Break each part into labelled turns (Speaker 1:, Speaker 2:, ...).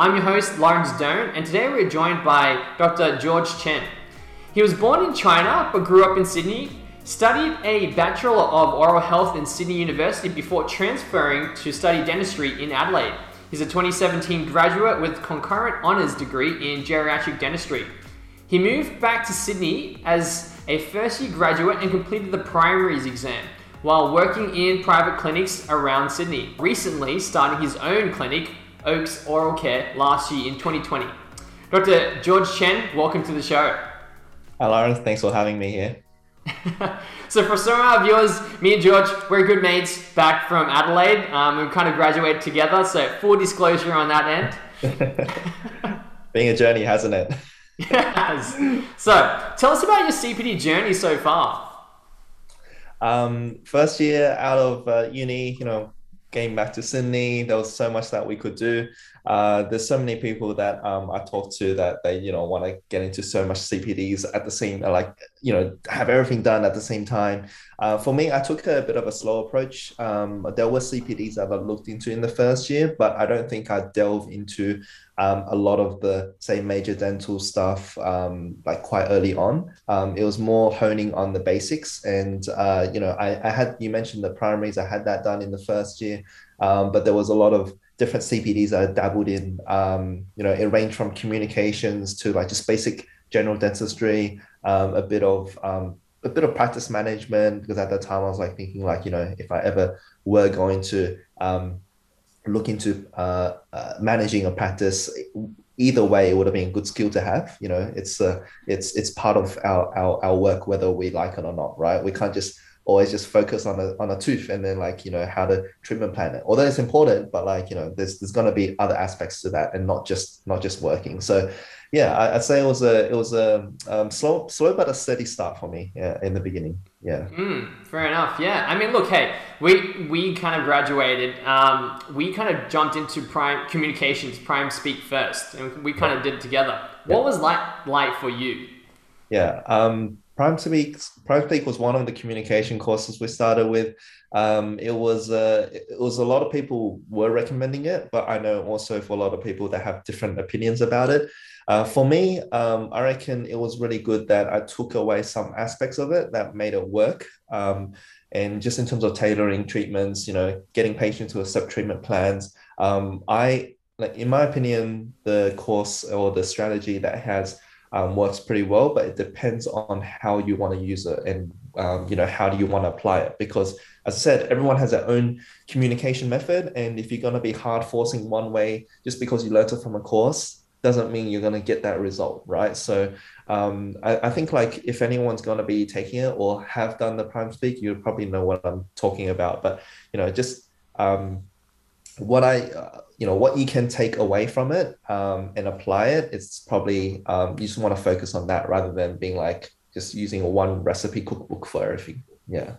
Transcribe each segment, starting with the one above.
Speaker 1: I'm your host, Lawrence Doan, and today we're joined by Dr. George Chen. He was born in China but grew up in Sydney, studied a Bachelor of Oral Health in Sydney University before transferring to study dentistry in Adelaide. He's a 2017 graduate with concurrent honours degree in geriatric dentistry. He moved back to Sydney as a first year graduate and completed the primaries exam while working in private clinics around Sydney. Recently, starting his own clinic Oaks Oral Care last year in 2020. Dr. George Chen, welcome to the show.
Speaker 2: Hi, Lawrence. Thanks for having me here.
Speaker 1: so, for some of our viewers, me and George, we're good mates back from Adelaide. Um, we kind of graduated together, so full disclosure on that
Speaker 2: end. Being a journey, hasn't it?
Speaker 1: yes. So, tell us about your CPD journey so far.
Speaker 2: Um, first year out of uh, uni, you know, getting back to Sydney, there was so much that we could do. Uh, there's so many people that um, I talk to that they you know want to get into so much CPDs at the same like you know have everything done at the same time. Uh, for me, I took a bit of a slow approach. Um, there were CPDs that I looked into in the first year, but I don't think I delved into um, a lot of the say major dental stuff um, like quite early on. Um, it was more honing on the basics, and uh, you know I, I had you mentioned the primaries. I had that done in the first year, um, but there was a lot of different CPDs I dabbled in. Um, you know, it ranged from communications to like just basic general dentistry, um, a bit of a bit of practice management because at that time I was like thinking like you know if I ever were going to um, look into uh, uh, managing a practice either way it would have been a good skill to have you know it's uh, it's it's part of our, our our work whether we like it or not right we can't just always just focus on a on a tooth and then like you know how to treatment plan it although it's important but like you know there's there's going to be other aspects to that and not just not just working so yeah, I, would say it was a it was a um, slow slow but a steady start for me. Yeah, in the beginning. Yeah.
Speaker 1: Mm, fair enough. Yeah. I mean, look, hey, we we kind of graduated. Um, we kind of jumped into prime communications, prime speak first, and we kind of did it together. Yeah. What was like like for you?
Speaker 2: Yeah. Um, Prime Speak, Prime Speak was one of the communication courses we started with. Um, it was uh, it was a lot of people were recommending it, but I know also for a lot of people that have different opinions about it. Uh, for me, um, I reckon it was really good that I took away some aspects of it that made it work. Um, and just in terms of tailoring treatments, you know, getting patients to accept treatment plans, um, I like in my opinion, the course or the strategy that has um, works pretty well, but it depends on how you want to use it and um, you know how do you want to apply it. Because as I said, everyone has their own communication method, and if you're going to be hard forcing one way just because you learned it from a course, doesn't mean you're going to get that result, right? So um, I, I think like if anyone's going to be taking it or have done the prime speak, you probably know what I'm talking about. But you know, just um, what I uh, you know what you can take away from it um, and apply it. It's probably um, you just want to focus on that rather than being like just using a one recipe cookbook for everything. Yeah.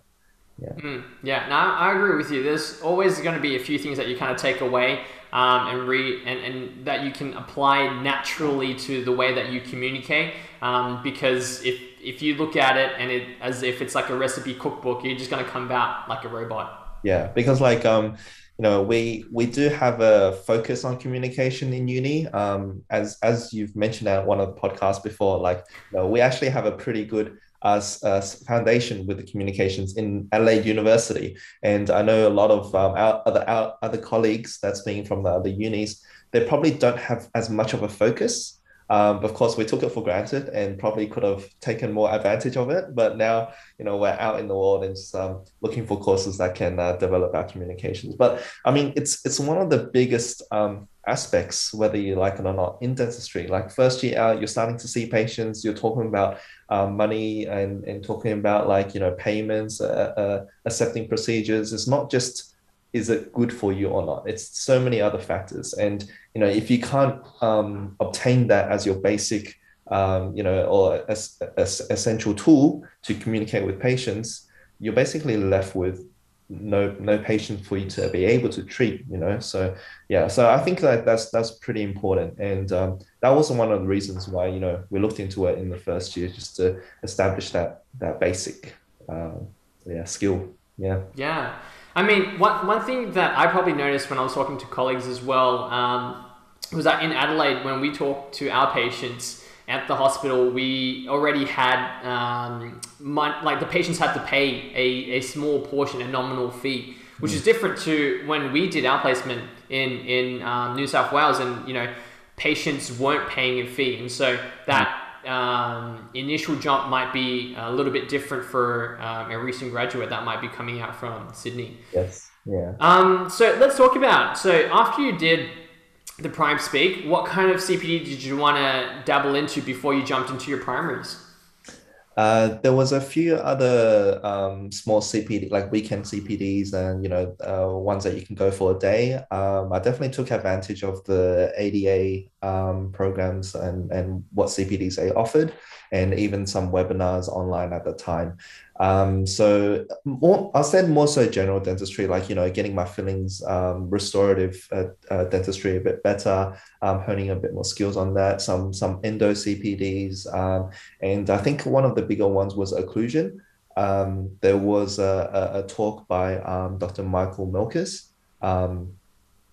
Speaker 1: Yeah. Mm, yeah. No, I agree with you. There's always going to be a few things that you kind of take away um, and re and, and that you can apply naturally to the way that you communicate. Um, because if if you look at it and it as if it's like a recipe cookbook, you're just going to come out like a robot.
Speaker 2: Yeah, because like um, you know, we we do have a focus on communication in uni. Um, as as you've mentioned at one of the podcasts before, like you know, we actually have a pretty good as a foundation with the communications in Adelaide University. And I know a lot of um, our other our other colleagues that's being from the other unis, they probably don't have as much of a focus. Um, of course, we took it for granted and probably could have taken more advantage of it. But now, you know, we're out in the world and just um, looking for courses that can uh, develop our communications. But I mean, it's it's one of the biggest um, aspects, whether you like it or not, in dentistry. Like first year out, you're starting to see patients, you're talking about um, money and, and talking about like, you know, payments, uh, uh, accepting procedures. It's not just is it good for you or not? It's so many other factors. And, you know, if you can't um, obtain that as your basic, um, you know, or as, as essential tool to communicate with patients, you're basically left with no no patient for you to be able to treat you know? So yeah so i think that that's that's pretty important. And um, that was one of the reasons why you know we looked into it in the first year just to establish that that basic uh, yeah skill. Yeah.
Speaker 1: Yeah i mean one, one thing that i probably noticed when i was talking to colleagues as well um, was that in adelaide when we talked to our patients at the hospital, we already had um, like the patients had to pay a, a small portion, a nominal fee, which mm. is different to when we did our placement in in um, New South Wales, and you know patients weren't paying a fee, and so that. Um, initial jump might be a little bit different for um, a recent graduate that might be coming out from Sydney.
Speaker 2: Yes. Yeah.
Speaker 1: Um, so let's talk about so after you did the prime speak, what kind of CPD did you want to dabble into before you jumped into your primaries?
Speaker 2: Uh, there was a few other um, small CPD, like weekend CPDs, and you know, uh, ones that you can go for a day. Um, I definitely took advantage of the ADA um, programs and and what CPDs they offered, and even some webinars online at the time. Um, so more, I'll say more so general dentistry, like, you know, getting my fillings, um, restorative uh, uh, dentistry a bit better, um, honing a bit more skills on that, some, some endo CPDs. Um, and I think one of the bigger ones was occlusion. Um, there was a, a, a talk by um, Dr. Michael Melkers,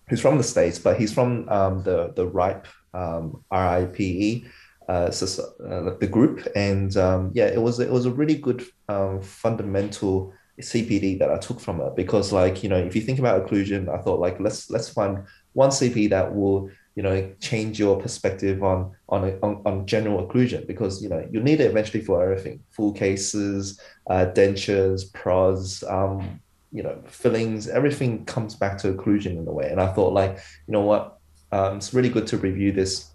Speaker 2: who's from the States, but he's from the, the RIPE, R-I-P-E, uh, uh, the group, and um, yeah, it was it was a really good um, fundamental CPD that I took from it because, like you know, if you think about occlusion, I thought like let's let's find one CP that will you know change your perspective on on on, on general occlusion because you know you need it eventually for everything, full cases, uh, dentures, pros. Um, you know, fillings, everything comes back to occlusion in a way. And I thought, like, you know what, um, it's really good to review this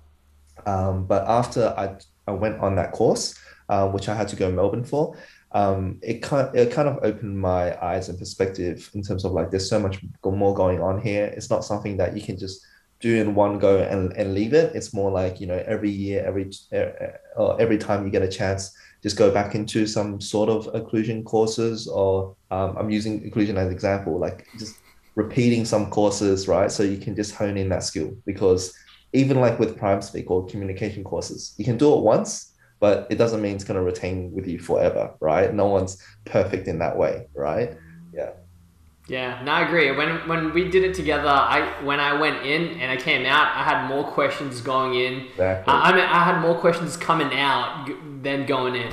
Speaker 2: um, but after I, I went on that course, uh, which I had to go to Melbourne for, um, it kind it kind of opened my eyes and perspective in terms of like there's so much more going on here. It's not something that you can just do in one go and, and leave it. It's more like you know every year, every uh, every time you get a chance, just go back into some sort of occlusion courses. Or um, I'm using occlusion as an example, like just repeating some courses, right? So you can just hone in that skill because even like with prime speak or communication courses you can do it once but it doesn't mean it's going to retain with you forever right? No one's perfect in that way right? Yeah.
Speaker 1: Yeah no i agree. When when we did it together i when i went in and i came out i had more questions going in. Exactly. I, I mean i had more questions coming out than going in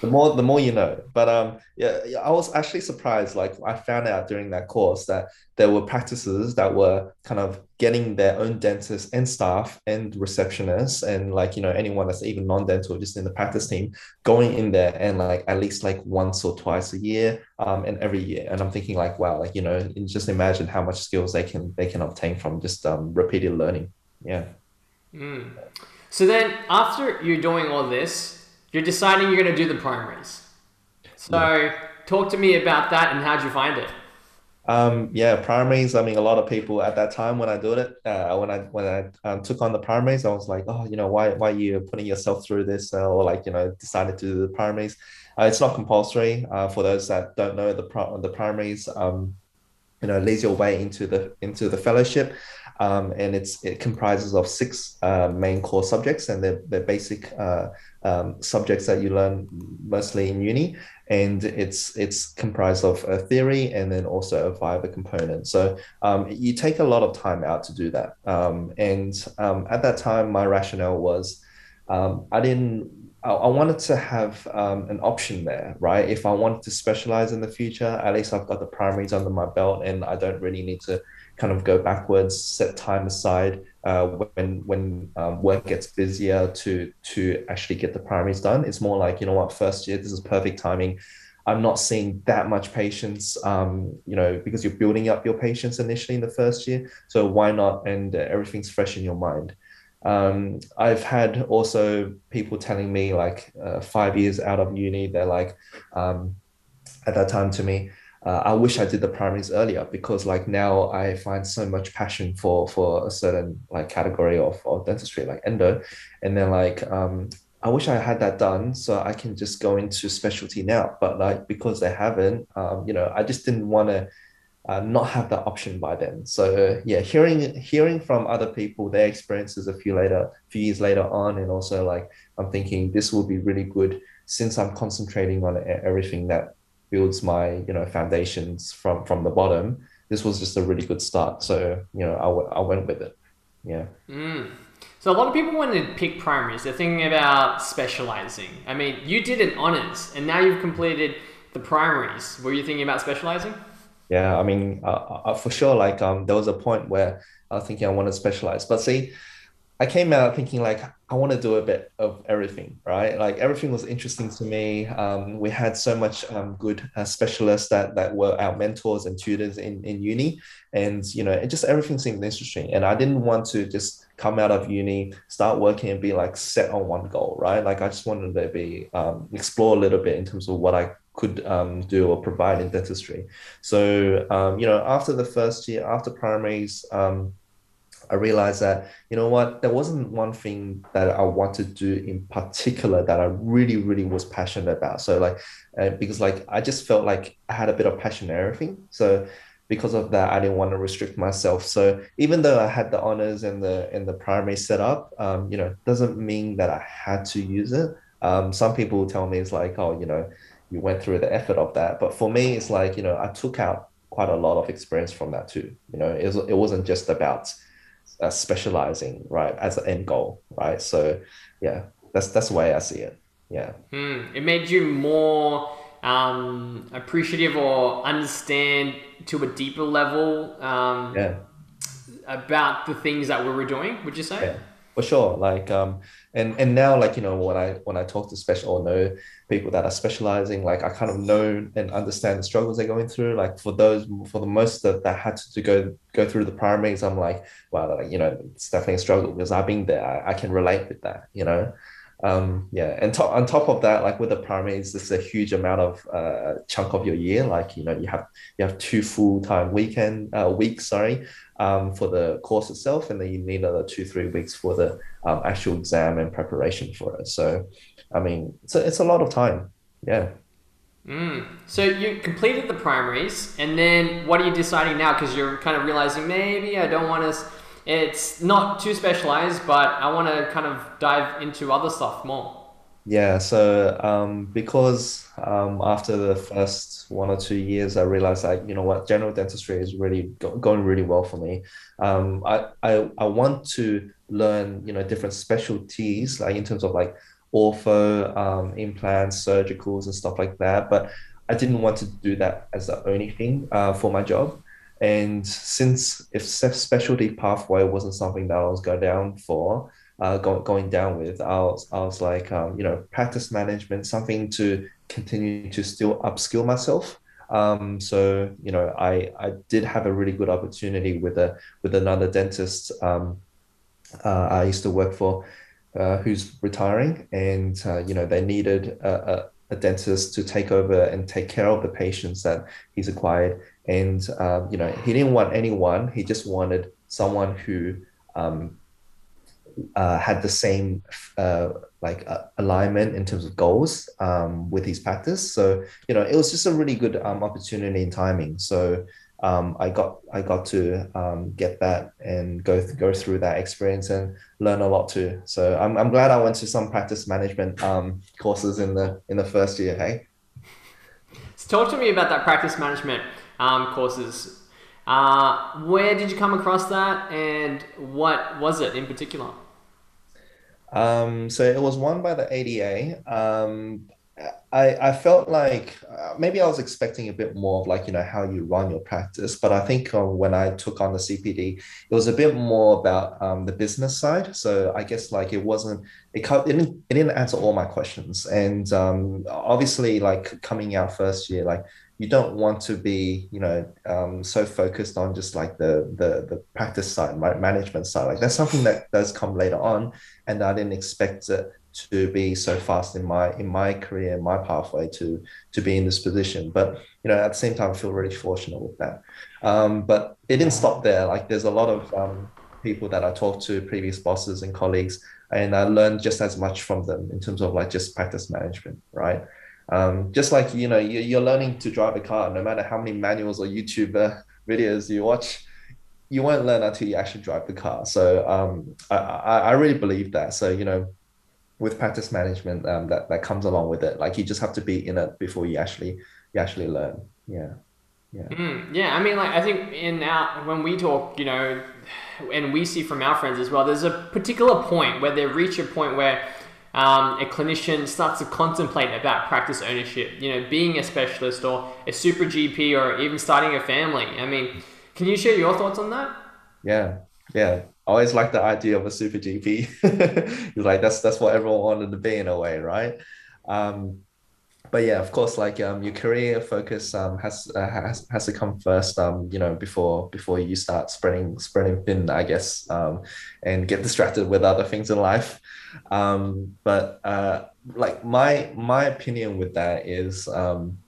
Speaker 2: the more the more you know. But um yeah i was actually surprised like i found out during that course that there were practices that were kind of getting their own dentists and staff and receptionists and like you know anyone that's even non-dental just in the practice team going in there and like at least like once or twice a year um and every year. And i'm thinking like wow like you know just imagine how much skills they can they can obtain from just um repeated learning. Yeah.
Speaker 1: Mm. so then after you're doing all this you're deciding you're going to do the primaries. So yeah. talk to me about that and how'd you find it?
Speaker 2: Um, yeah, primaries. I mean, a lot of people at that time when I did it, uh, when I when I um, took on the primaries, I was like, oh, you know, why why are you putting yourself through this, uh, or like you know, decided to do the primaries. Uh, it's not compulsory uh, for those that don't know the the primaries. Um, you know, leads your way into the into the fellowship um, and it's it comprises of six uh, main core subjects, and they're, they're basic uh, um, subjects that you learn mostly in uni. And it's it's comprised of a theory and then also a viva component. So um, you take a lot of time out to do that. Um, and um, at that time, my rationale was um, I didn't I wanted to have um, an option there, right? If I wanted to specialize in the future, at least I've got the primaries under my belt and I don't really need to kind of go backwards, set time aside uh, when when um, work gets busier to to actually get the primaries done. It's more like you know what, first year this is perfect timing. I'm not seeing that much patience, um, you know, because you're building up your patience initially in the first year. So why not? And uh, everything's fresh in your mind. Um, I've had also people telling me like uh, five years out of uni, they're like, um, at that time to me, uh, I wish I did the primaries earlier because like now I find so much passion for for a certain like category of, of dentistry like endo, and then like um, I wish I had that done so I can just go into specialty now. But like because they haven't, um, you know, I just didn't want to uh, not have that option by then. So yeah, hearing hearing from other people their experiences a few later, few years later on, and also like I'm thinking this will be really good since I'm concentrating on everything that builds my you know foundations from from the bottom this was just a really good start. So you know I, w- I went with it. Yeah.
Speaker 1: Mm. so a lot of people when they pick primaries. They're thinking about specializing i mean you did an honors and now you've completed the primaries. Were you thinking about specializing?
Speaker 2: Yeah i mean uh, uh, for sure like um there was a point where i was thinking i want to specialize. But see I came out thinking like I want to do a bit of everything, right? Like everything was interesting to me. Um, we had so much um, good uh, specialists that that were our mentors and tutors in in uni, and you know, it just everything seemed interesting. And I didn't want to just come out of uni, start working, and be like set on one goal, right? Like I just wanted to be um, explore a little bit in terms of what I could um, do or provide in dentistry. So um, you know, after the first year, after primaries. Um, I realized that, you know what, there wasn't one thing that I wanted to do in particular that I really, really was passionate about. So like, uh, because like, I just felt like I had a bit of passion in everything. So because of that, I didn't want to restrict myself. So even though I had the honors and the, and the primary set up, um, you know, doesn't mean that I had to use it. Um, some people tell me it's like, oh, you know, you went through the effort of that. But for me, it's like, you know, I took out quite a lot of experience from that too. You know, it, was, it wasn't just about uh, specializing right as an end goal right? So yeah that's that's the way i see it. Yeah.
Speaker 1: Hmm. it made you more um, appreciative or understand to a deeper level um,
Speaker 2: yeah.
Speaker 1: about the things that we were doing would you say?
Speaker 2: Yeah for sure like um and and now like you know when i when i talk to special or know people that are specializing like i kind of know and understand the struggles they're going through. Like for those for the most that, that had to, to go go through the primaries i'm like wow like, you know it's definitely a struggle because i've been there. I, I can relate with that you know? Um yeah and to- on top of that like with the primaries it's a huge amount of uh chunk of your year. Like you know you have you have two full-time weekend uh weeks sorry um for the course itself and then you need another two three weeks for the um, actual exam and preparation for it so i mean it's a, it's a lot of time yeah
Speaker 1: Mm. So you completed the primaries, and then what are you deciding now? Because you're kind of realizing maybe I don't want to it's not too specialized, but I want to kind of dive into other stuff more.
Speaker 2: Yeah, so um, because um, after the first one or two years, I realized like you know what, general dentistry is really go- going really well for me. Um, I, I I want to learn you know different specialties like in terms of like ortho, um, implants, surgicals, and stuff like that. But I didn't want to do that as the only thing uh, for my job. And since if specialty pathway wasn't something that I was going down for, uh, go, going down with, I was, I was like, um, you know, practice management, something to continue to still upskill myself. Um, so you know, I I did have a really good opportunity with a with another dentist um, uh, I used to work for, uh, who's retiring, and uh, you know they needed a, a, a, dentist to take over and take care of the patients that he's acquired, and um, you know he didn't want anyone. He just wanted someone who um, uh, had the same uh, like uh, alignment in terms of goals um, with his practice so you know it was just a really good um, opportunity and timing so um, I got I got to um, get that and go th- go through that experience and learn a lot too. So I'm, I'm glad I went to some practice management um, courses in the in the first year. Hey,
Speaker 1: so talk to me about that practice management um, courses. Uh, where did you come across that, and what was it in particular?
Speaker 2: Um, so it was won by the ADA. Um, I, I felt like uh, maybe I was expecting a bit more of like you know how you run your practice, but I think um, when I took on the CPD, it was a bit more about um, the business side. So I guess like it wasn't it, it didn't it didn't answer all my questions, and um, obviously like coming out first year, like you don't want to be you know um, so focused on just like the the the practice side right management side like that's something that does come later on and i didn't expect it to be so fast in my in my career, my pathway to to be in this position. But you know, at the same time, I feel really fortunate with that. Um, but it didn't stop there. Like there's a lot of um, people that I talked to, previous bosses and colleagues, and I learned just as much from them in terms of like just practice management, right? Um, just like you know, you're learning to drive a car, no matter how many manuals or YouTube uh, videos you watch you won't learn until you actually drive the car. So um, I, I really believe that. So you know, with practice management, um, that that comes along with it. Like you just have to be in it before you actually you actually learn. Yeah.
Speaker 1: Yeah. Mm, yeah, I mean, like I think in our when we talk, you know, and we see from our friends as well, there's a particular point where they reach a point where um, a clinician starts to contemplate about practice ownership. You know, being a specialist or a super GP or even starting a family. I mean, can you share your thoughts on that?
Speaker 2: Yeah, yeah. I always like the idea of a super GP. like that's that's what everyone wanted to be in a way, right? Um, but yeah, of course, like um, your career focus um, has, uh, has has to come first. Um, you know, before before you start spreading spreading thin, I guess, um, and get distracted with other things in life. Um, but uh, like my my opinion with that is um,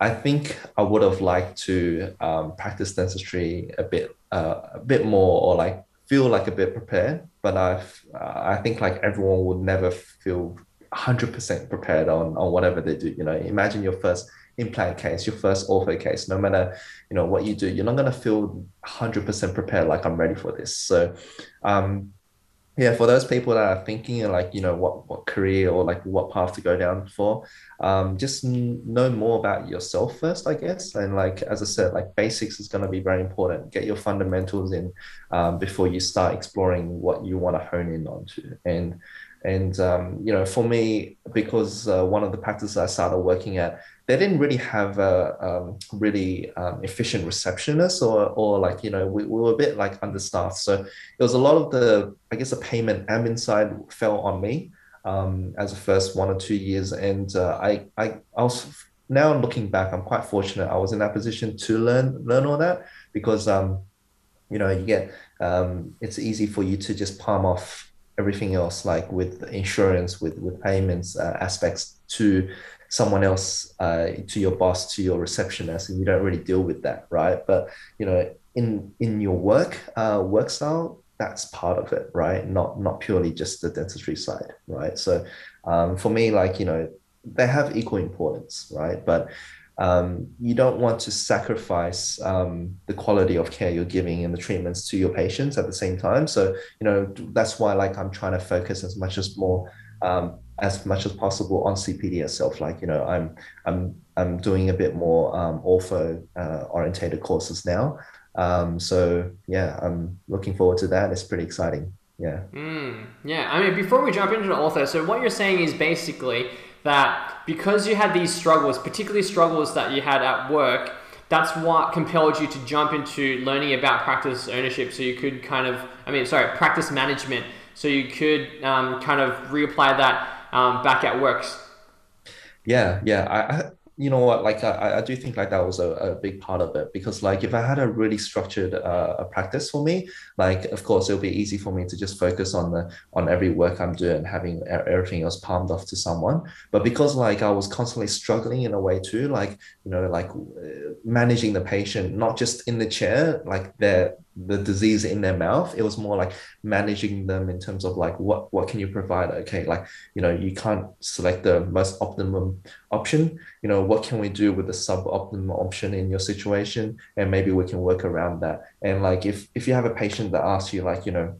Speaker 2: I think I would have liked to um, practice dentistry a bit, uh, a bit more, or like feel like a bit prepared. But I, uh, I think like everyone would never feel hundred percent prepared on on whatever they do. You know, imagine your first implant case, your first ortho case. No matter you know what you do, you're not gonna feel hundred percent prepared. Like I'm ready for this. So, um, yeah for those people that are thinking like you know what what career or like what path to go down for um, just know more about yourself first i guess and like as i said like basics is going to be very important get your fundamentals in um, before you start exploring what you want to hone in onto and and um, you know for me because uh, one of the practices i started working at they didn't really have a um, really um, efficient receptionist or or like you know we, we were a bit like understaffed. So it was a lot of the i guess the payment admin side fell on me um, as the first one or two years. And uh, I, I i was now looking back i'm quite fortunate. I was in that position to learn learn all that because um you know you get um it's easy for you to just palm off everything else like with insurance with with payments uh, aspects to someone else uh, to your boss to your receptionist and you don't really deal with that right? But you know in in your work uh, work style that's part of it right? Not not purely just the dentistry side right? So um, for me like you know they have equal importance right? But um, you don't want to sacrifice um, the quality of care you're giving and the treatments to your patients at the same time so you know that's why like i'm trying to focus as much as more um, as much as possible on CPD itself. Like you know, I'm I'm I'm doing a bit more um, ortho uh, orientated courses now. Um, so yeah, I'm looking forward to that. It's pretty exciting. Yeah.
Speaker 1: Mm, yeah. I mean, before we jump into the ortho, so what you're saying is basically that because you had these struggles, particularly struggles that you had at work, that's what compelled you to jump into learning about practice ownership so you could kind of, I mean, sorry, practice management so you could um, kind of reapply that um, back at works.
Speaker 2: Yeah, yeah. You know what like I, I do think like that was a, a big part of it because like if i had a really structured uh, a practice for me like of course it'll be easy for me to just focus on the on every work i'm doing having everything else palmed off to someone. But because like i was constantly struggling in a way too like you know like uh, managing the patient not just in the chair like their the disease in their mouth it was more like managing them in terms of like what what can you provide okay like you know you can't select the most optimum option you know what can we do with the suboptimal option in your situation and maybe we can work around that and like if if you have a patient that asks you like you know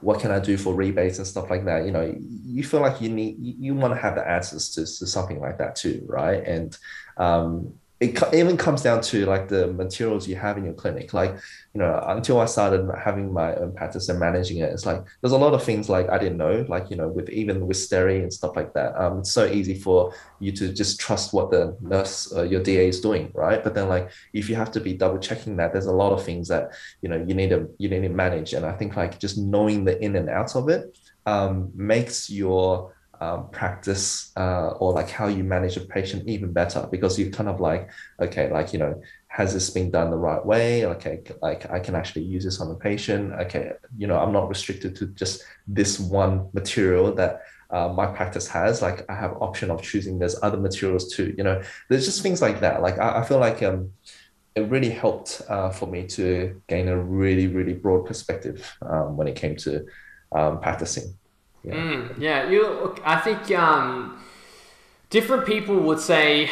Speaker 2: what can I do for rebates and stuff like that? You know, you feel like you need, you, you want to have the answers to, to something like that too, right? And um, it even comes down to like the materials you have in your clinic. Like, you know, until I started having my own practice and managing it, it's like there's a lot of things like I didn't know, like, you know, with even with steri and stuff like that. Um, it's so easy for you to just trust what the nurse, uh, your DA is doing, right? But then like if you have to be double checking that, there's a lot of things that, you know, you need to you need to manage. And I think like just knowing the in and out of it um, makes your um, practice uh, or like how you manage a patient even better because you kind of like okay like you know has this been done the right way? Okay like i can actually use this on the patient. Okay you know i'm not restricted to just this one material that uh, my practice has. Like i have option of choosing there's other materials too you know? There's just things like that. Like i, I feel like um it really helped uh, for me to gain a really really broad perspective um, when it came to um, practicing
Speaker 1: yeah. Mm, yeah, you. I think um, different people would say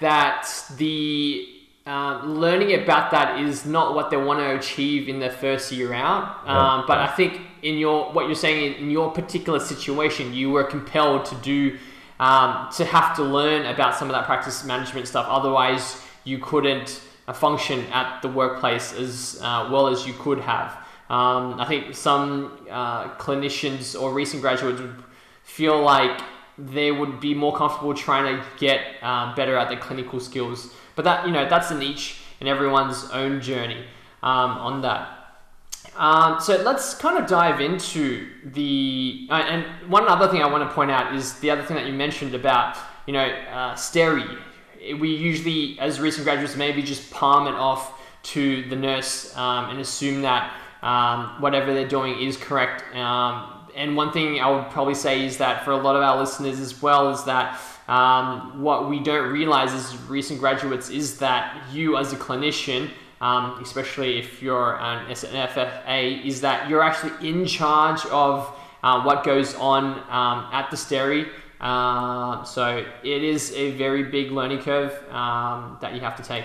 Speaker 1: that the uh, learning about that is not what they want to achieve in their first year out. Um, but I think in your what you're saying in, your particular situation, you were compelled to do um, to have to learn about some of that practice management stuff. Otherwise, you couldn't uh, function at the workplace as uh, well as you could have. Um, I think some uh, clinicians or recent graduates would feel like they would be more comfortable trying to get uh, better at their clinical skills. But that you know that's an each and everyone's own journey um, on that. Um, so let's kind of dive into the uh, and one other thing I want to point out is the other thing that you mentioned about you know uh. We usually, as recent graduates, maybe just palm it off to the nurse um, and assume that um, whatever they're doing is correct. Um, and one thing I would probably say is that for a lot of our listeners as well is that um, what we don't realize as recent graduates is that you as a clinician, um, especially if you're an SNFFA, is that you're actually in charge of uh, what goes on um, at the steri. Uh, so it is a very big learning curve um, that you have to take.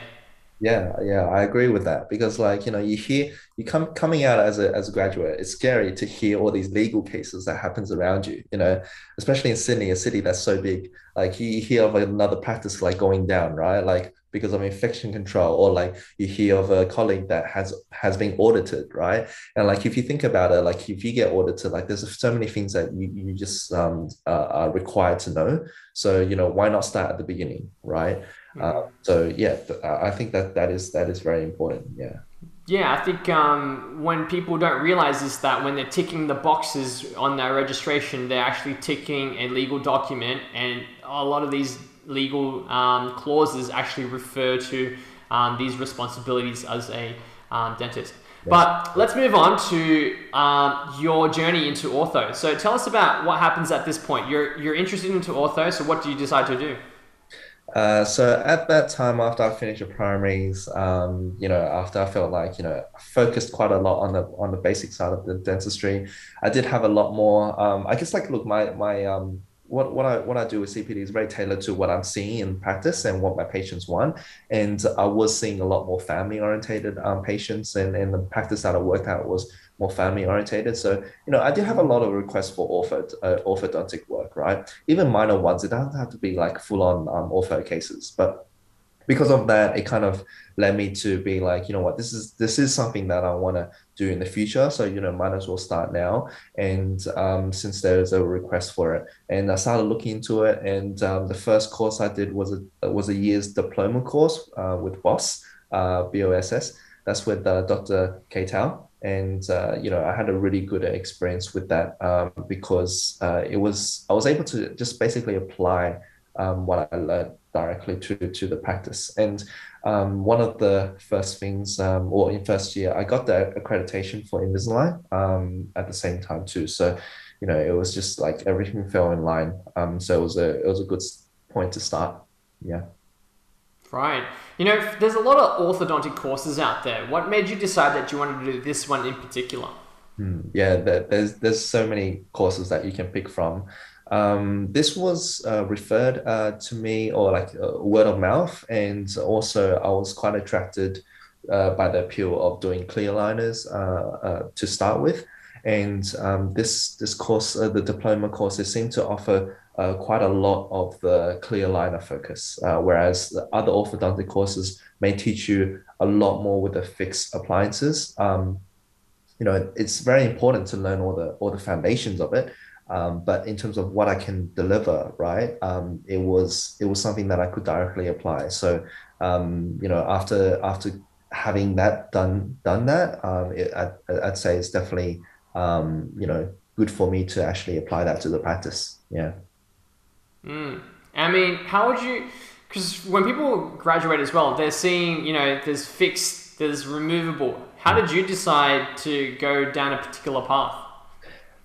Speaker 2: Yeah, yeah, I agree with that because like, you know, you hear you come coming out as a as a graduate, it's scary to hear all these legal cases that happens around you, you know, especially in Sydney, a city that's so big. Like you hear of another practice like going down, right? Like because of infection control, or like you hear of a colleague that has has been audited, right? And like if you think about it, like if you get audited, like there's so many things that you, you just um uh, are required to know. So, you know, why not start at the beginning, right? Uh, so yeah, I think that that is that is very important. Yeah.
Speaker 1: Yeah, I think um, when people don't realize is that when they're ticking the boxes on their registration, they're actually ticking a legal document, and a lot of these legal um, clauses actually refer to um, these responsibilities as a um, dentist. Yes. But let's move on to um, your journey into ortho. So tell us about what happens at this point. You're you're interested into ortho. So what do you decide to do?
Speaker 2: Uh, so at that time, after I finished the primaries, um, you know, after I felt like you know, I focused quite a lot on the on the basic side of the dentistry, I did have a lot more. Um, I guess like look, my my um, what what I what I do with CPD is very tailored to what I'm seeing in practice and what my patients want. And I was seeing a lot more family orientated um, patients, and and the practice that I worked at was more family orientated. So, you know, I did have a lot of requests for uh, orthodontic work, right? Even minor ones, it doesn't have to be like full on um, ortho cases. But because of that, it kind of led me to be like, you know what, this is this is something that I want to do in the future. So, you know, might as well start now. And um, since there's a request for it, and I started looking into it. And um, the first course I did was a was a year's diploma course uh, with BOSS, uh, BOSS. That's with uh, Dr. K Tao and uh, you know I had a really good experience with that um, because uh, it was I was able to just basically apply um, what I learned directly to to the practice. And um, one of the first things, um, or in first year, I got the accreditation for Invisalign um, at the same time too. So you know it was just like everything fell in line. Um, so it was a it was a good point to start. Yeah.
Speaker 1: Right. You know, there's a lot of orthodontic courses out there. What made you decide that you wanted to do this one in particular?
Speaker 2: Hmm. Yeah, there's there's so many courses that you can pick from. Um, this was uh, referred uh, to me or like uh, word of mouth, and also I was quite attracted uh, by the appeal of doing clear aligners uh, uh, to start with. And um, this this course, the diploma course, they seem to offer uh, quite a lot of the clear line of focus, uh, whereas the other orthodontic courses may teach you a lot more with the fixed appliances. Um, you know, it's very important to learn all the all the foundations of it. Um, but in terms of what I can deliver, right, um, it was it was something that I could directly apply. So, um, you know, after after having that done done that, um, it, I'd, I'd say it's definitely um, you know good for me to actually apply that to the practice. Yeah.
Speaker 1: Mm. I mean, how would you? Because when people graduate as well, they're seeing you know there's fixed, there's removable. How did you decide to go down a particular path?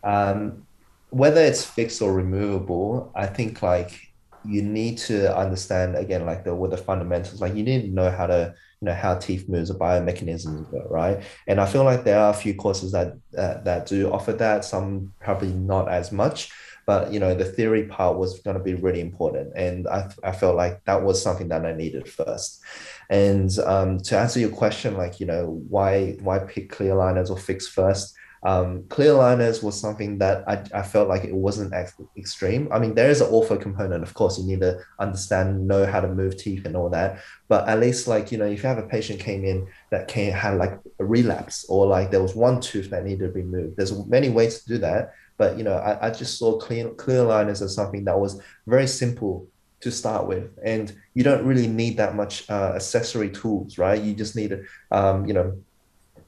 Speaker 2: Um, whether it's fixed or removable, I think like you need to understand again like the with the fundamentals. Like you need to know how to you know how teeth moves, the biomechanisms, right? And I feel like there are a few courses that that do offer that. Some probably not as much but you know the theory part was going to be really important and I, I felt like that was something that i needed first and um, to answer your question like you know why why pick clear aligners or fix first um, clear aligners was something that I, I felt like it wasn't ex- extreme. I mean, there is an ortho component, of course, you need to understand, know how to move teeth and all that. But at least, like, you know, if you have a patient came in that came had like a relapse or like there was one tooth that needed to be moved, there's many ways to do that. But you know, I, I just saw clear clear aligners as something that was very simple to start with, and you don't really need that much uh, accessory tools, right? You just need, um, you know,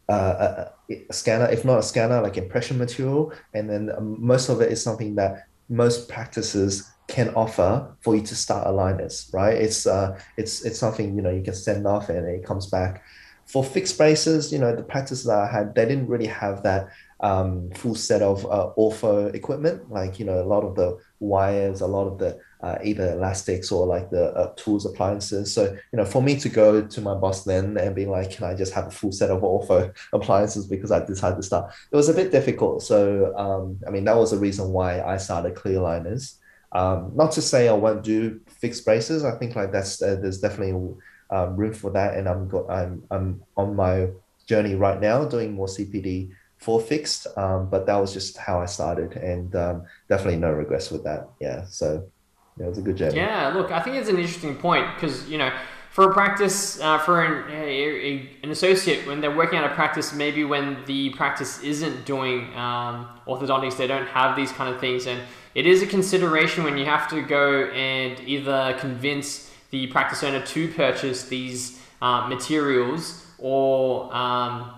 Speaker 2: uh, a, scanner, if not a scanner, like impression material, and then um, most of it is something that most practices can offer for you to start aligners, right? It's uh, it's it's something you know you can send off and it comes back. For fixed braces, you know, the practices that I had, they didn't really have that um, full set of uh, ortho equipment, like you know a lot of the wires, a lot of the uh, either elastics or like the uh, tools, appliances. So you know, for me to go to my boss then and be like, "Can I just have a full set of ortho appliances?" Because I decided to start, it was a bit difficult. So um, I mean, that was the reason why I started clear aligners. Um, not to say I won't do fixed braces. I think like that's uh, there's definitely um, room for that, and I'm go- I'm I'm on my journey right now doing more CPD for fixed. Um, but that was just how I started, and um, definitely no regrets with that. Yeah, so yeah, it was a good journey.
Speaker 1: Yeah, look, I think it's an interesting point because you know, for a practice, uh, for an, a, an associate when they're working out a practice, maybe when the practice isn't doing um, orthodontics, they don't have these kind of things, and it is a consideration when you have to go and either convince the practice owner to purchase these uh, materials or um,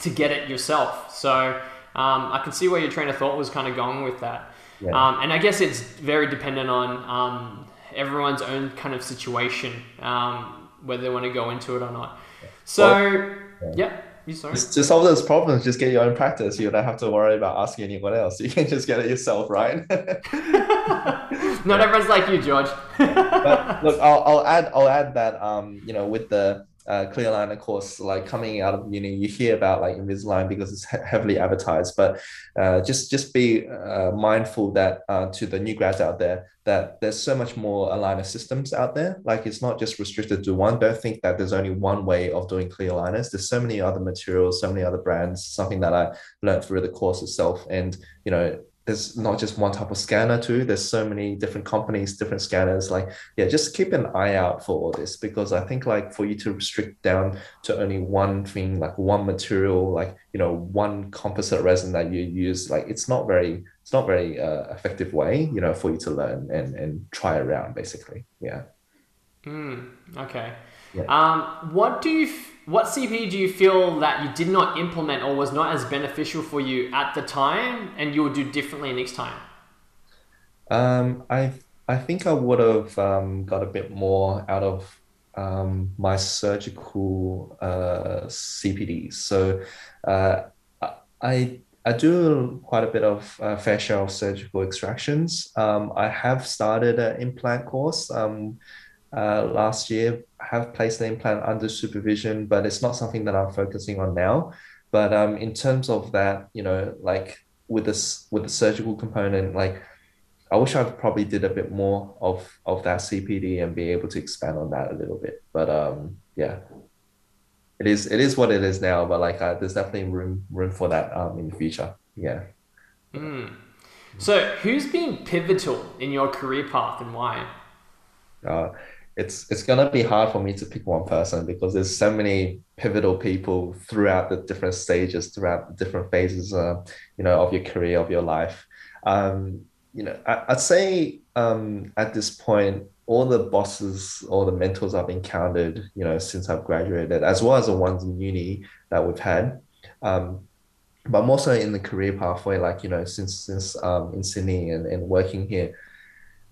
Speaker 1: to get it yourself. So um, I can see where your train of thought was kind of going with that. Yeah. Um, and I guess it's very dependent on um, everyone's own kind of situation, um, whether they want to go into it or not. So, well, yeah. yeah. You sorry.
Speaker 2: To solve those problems, just get your own practice. You don't have to worry about asking anyone else. You can just get it yourself, right?
Speaker 1: Not everyone's like you, George.
Speaker 2: but look, I'll, I'll add I'll add that um, you know, with the uh, clear aligner course like coming out of uni you hear about like invisalign because it's he- heavily advertised but uh, just just be uh, mindful that uh, to the new grads out there that there's so much more aligner systems out there. Like it's not just restricted to one. Don't think that there's only one way of doing clear aligners. There's so many other materials so many other brands something that i learned through the course itself. And you know there's not just one type of scanner too there's so many different companies different scanners like yeah just keep an eye out for all this because i think like for you to restrict down to only one thing like one material like you know one composite resin that you use like it's not very it's not very uh, effective way you know for you to learn and and try around basically. Yeah.
Speaker 1: Mm, okay. Yeah. um what do you f- what CPD do you feel that you did not implement or was not as beneficial for you at the time and you would do differently next time?
Speaker 2: Um, I I think I would have um, got a bit more out of um, my surgical uh, CPDs. So uh, I I do quite a bit of fair share of surgical extractions. Um, I have started an implant course um, uh, last year have placed the implant under supervision, but it's not something that I'm focusing on now. But um, in terms of that, you know, like with this with the surgical component, like I wish I probably did a bit more of of that CPD and be able to expand on that a little bit. But um, yeah, it is it is what it is now. But like, uh, there's definitely room room for that um in the future. Yeah.
Speaker 1: Mm. So, who's been pivotal in your career path and why?
Speaker 2: Uh, it's it's gonna be hard for me to pick one person because there's so many pivotal people throughout the different stages, throughout the different phases, uh, you know, of your career, of your life. Um, you know, I, would say um, at this point, all the bosses, all the mentors I've encountered, you know, since I've graduated, as well as the ones in uni that we've had, um, but more so in the career pathway, like you know, since since um, in Sydney and, and working here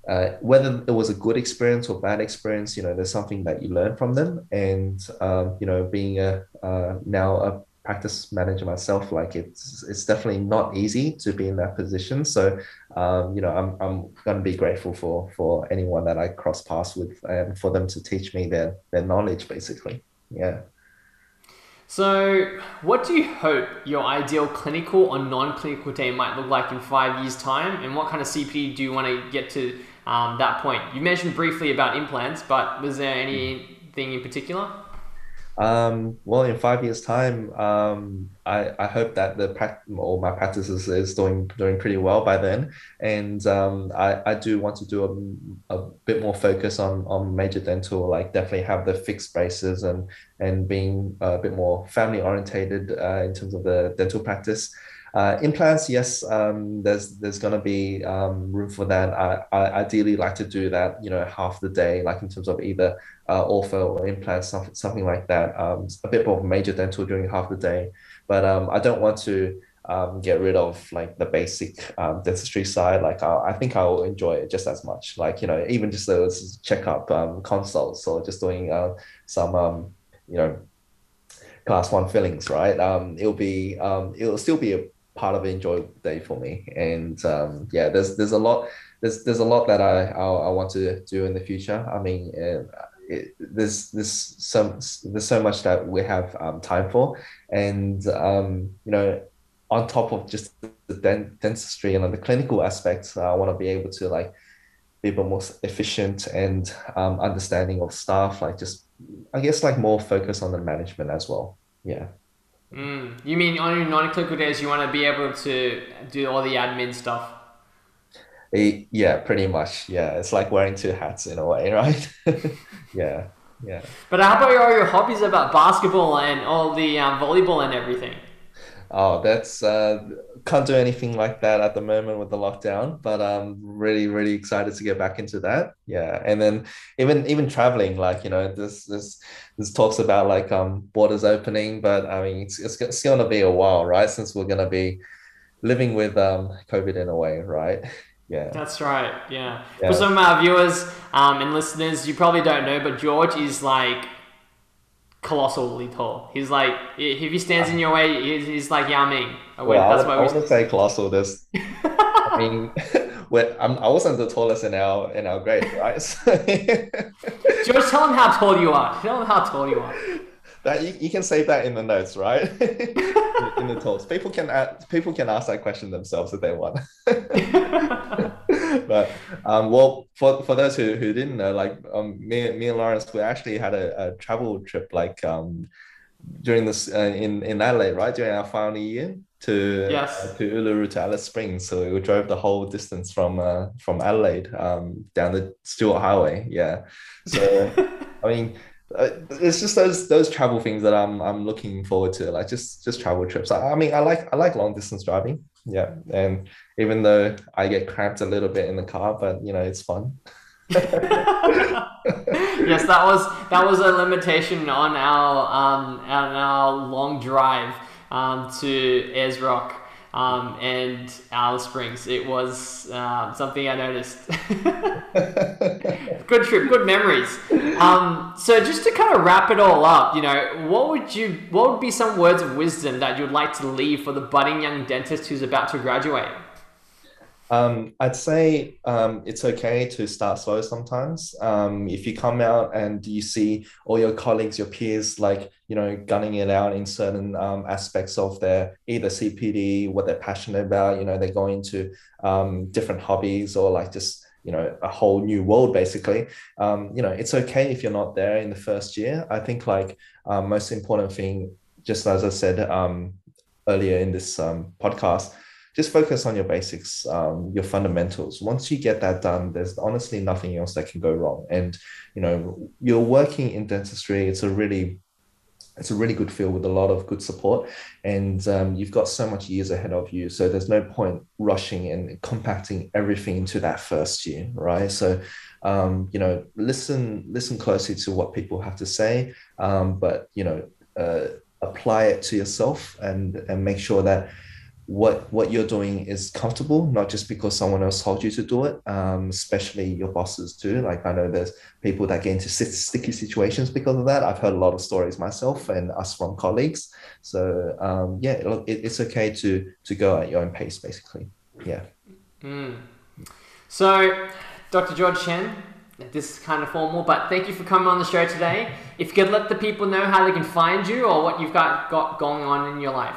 Speaker 2: uh, whether it was a good experience or bad experience, you know, there's something that you learn from them. And um, you know, being a uh, now a practice manager myself, like it's it's definitely not easy to be in that position. So, um, you know, I'm I'm going to be grateful for for anyone that I cross paths with and for them to teach me their their knowledge, basically. Yeah.
Speaker 1: So, what do you hope your ideal clinical or non-clinical day might look like in five years' time, and what kind of CPD do you want to get to um, that point? You mentioned briefly about implants, but was there anything in particular?
Speaker 2: Um, well, in five years' time, um, I, I hope that the practice or my practice is, is doing doing pretty well by then, and um, I, I do want to do a, a bit more focus on on major dental, like definitely have the fixed braces and and being a bit more family orientated uh, in terms of the dental practice. Uh, implants, yes, um, there's there's gonna be um, room for that. I, I ideally like to do that, you know, half the day, like in terms of either uh, ortho or implants, something something like that. Um, a bit more major dental during half the day, but um, I don't want to um, get rid of like the basic um, dentistry side. Like I, I think I will enjoy it just as much. Like you know, even just those checkup consults or just doing uh, some you know class one fillings, right? Um, it'll be um, it'll still be a part of an enjoyable day for me. And um, yeah, there's there's a lot there's there's a lot that I I, I want to do in the future. I mean, uh, it, there's there's some there's so much that we have um, time for, and um, you know, on top of just the dent- dentistry and the clinical aspects, I want to be able to like be a bit more efficient and um, understanding of staff. Like just I guess like more focus on the management as well. Yeah.
Speaker 1: Mm. You mean on your non-clinical days, you want to be able to do all the admin stuff?
Speaker 2: yeah, pretty much. Yeah, it's like wearing two hats in a way, right? yeah, yeah.
Speaker 1: But how about all your hobbies about basketball and all the um, volleyball and everything?
Speaker 2: Oh, that's uh, can't do anything like that at the moment with the lockdown, but I'm really, really excited to get back into that. Yeah, and then even even traveling, like you know, this this this talks about like um borders opening, but I mean it's it's, it's gonna be a while, right? Since we're gonna be living with um COVID in a way, right? Yeah.
Speaker 1: That's right. Yeah. yeah. For some of our viewers um, and listeners, you probably don't know, but George is like colossally tall. He's like, if he stands in your way, he's, he's like Yao Ming.
Speaker 2: Oh, well, that's I, I want to say colossal. This, I mean, I'm, I wasn't the tallest in our in our grade, right?
Speaker 1: George, tell him how tall you are. Tell him how tall you are.
Speaker 2: That you, you can save that in the notes, right? in the talks, people can ask, people can ask that question themselves if they want. but um, well, for, for those who, who didn't know, like um, me, me and Lawrence, we actually had a, a travel trip like um, during this uh, in in Adelaide, right during our final year to
Speaker 1: yes.
Speaker 2: uh, to Uluru to Alice Springs. So we drove the whole distance from uh, from Adelaide um, down the Stuart Highway. Yeah, so I mean it's just those those travel things that I'm I'm looking forward to, like just just travel trips. I, I mean, I like I like long distance driving, yeah. And even though I get cramped a little bit in the car, but you know, it's fun.
Speaker 1: yes, that was that was a limitation on our um on our long drive um to Ayers Rock um, and Alice Springs. It was uh, something I noticed. good trip, good memories. Um, so just to kind of wrap it all up, you know, what would you, what would be some words of wisdom that you'd like to leave for the budding young dentist who's about to graduate?
Speaker 2: Um, I'd say um, it's okay to start slow sometimes. Um, if you come out and you see all your colleagues, your peers, like you know, gunning it out in certain um, aspects of their either CPD, what they're passionate about. You know, they're going to um, different hobbies or like just you know a whole new world basically. Um, you know, it's okay if you're not there in the first year. I think like most important thing, just as I said earlier in this podcast just focus on your basics, um, your fundamentals. Once you get that done, there's honestly nothing else that can go wrong. And you know, you're working in dentistry. It's a really it's a really good field with a lot of good support and um, you've got so much years ahead of you so there's no point rushing and compacting everything into that first year right so um, you know listen listen closely to what people have to say um, but you know uh, apply it to yourself and and make sure that what what you're doing is comfortable, not just because someone else told you to do it. Um, especially your bosses too. Like I know there's people that get into sticky situations because of that. I've heard a lot of stories myself and us from colleagues. So um, yeah, it, it's okay to to go at your own pace, basically. Yeah.
Speaker 1: Mm. So, Dr. George Chen, this is kind of formal, but thank you for coming on the show today. If you could let the people know how they can find you or what you've got, got going on in your life.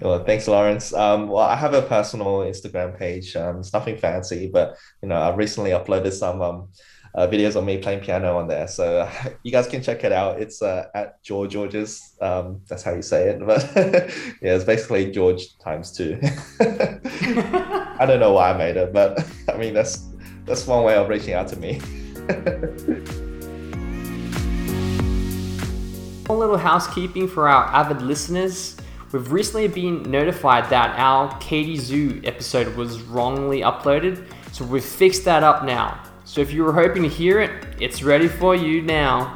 Speaker 2: Well, thanks, Lawrence. Um, well, I have a personal Instagram page. Um, it's nothing fancy, but you know, I recently uploaded some um, uh, videos of me playing piano on there, so you guys can check it out. It's uh, at George Georges. Um, that's how you say it, but yeah, it's basically George times two. I don't know why I made it, but I mean that's that's one way of reaching out to me.
Speaker 1: A little housekeeping for our avid listeners. We've recently been notified that our Katie Zoo episode was wrongly uploaded, so we've fixed that up now. So if you were hoping to hear it, it's ready for you now.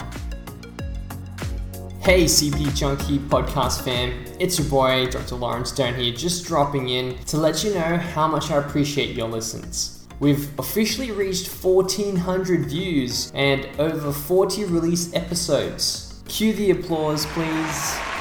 Speaker 1: Hey CPD Junkie podcast fam, it's your boy Dr. Lawrence Stone here, just dropping in to let you know how much I appreciate your listens. We've officially reached 1400 views and over 40 release episodes. Cue the applause, please.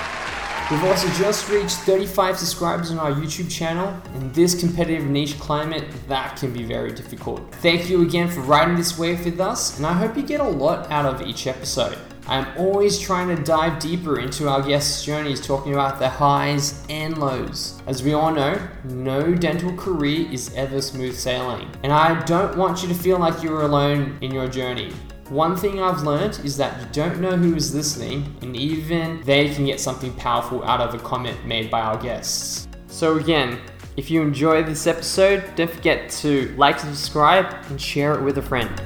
Speaker 1: We've also just reached 35 subscribers on our YouTube channel. In this competitive niche climate, that can be very difficult. Thank you again for riding this wave with us, and I hope you get a lot out of each episode. I'm always trying to dive deeper into our guests' journeys, talking about their highs and lows. As we all know, no dental career is ever smooth sailing, and I don't want you to feel like you're alone in your journey. One thing I've learned is that you don't know who is listening, and even they can get something powerful out of a comment made by our guests. So, again, if you enjoyed this episode, don't forget to like subscribe and share it with a friend.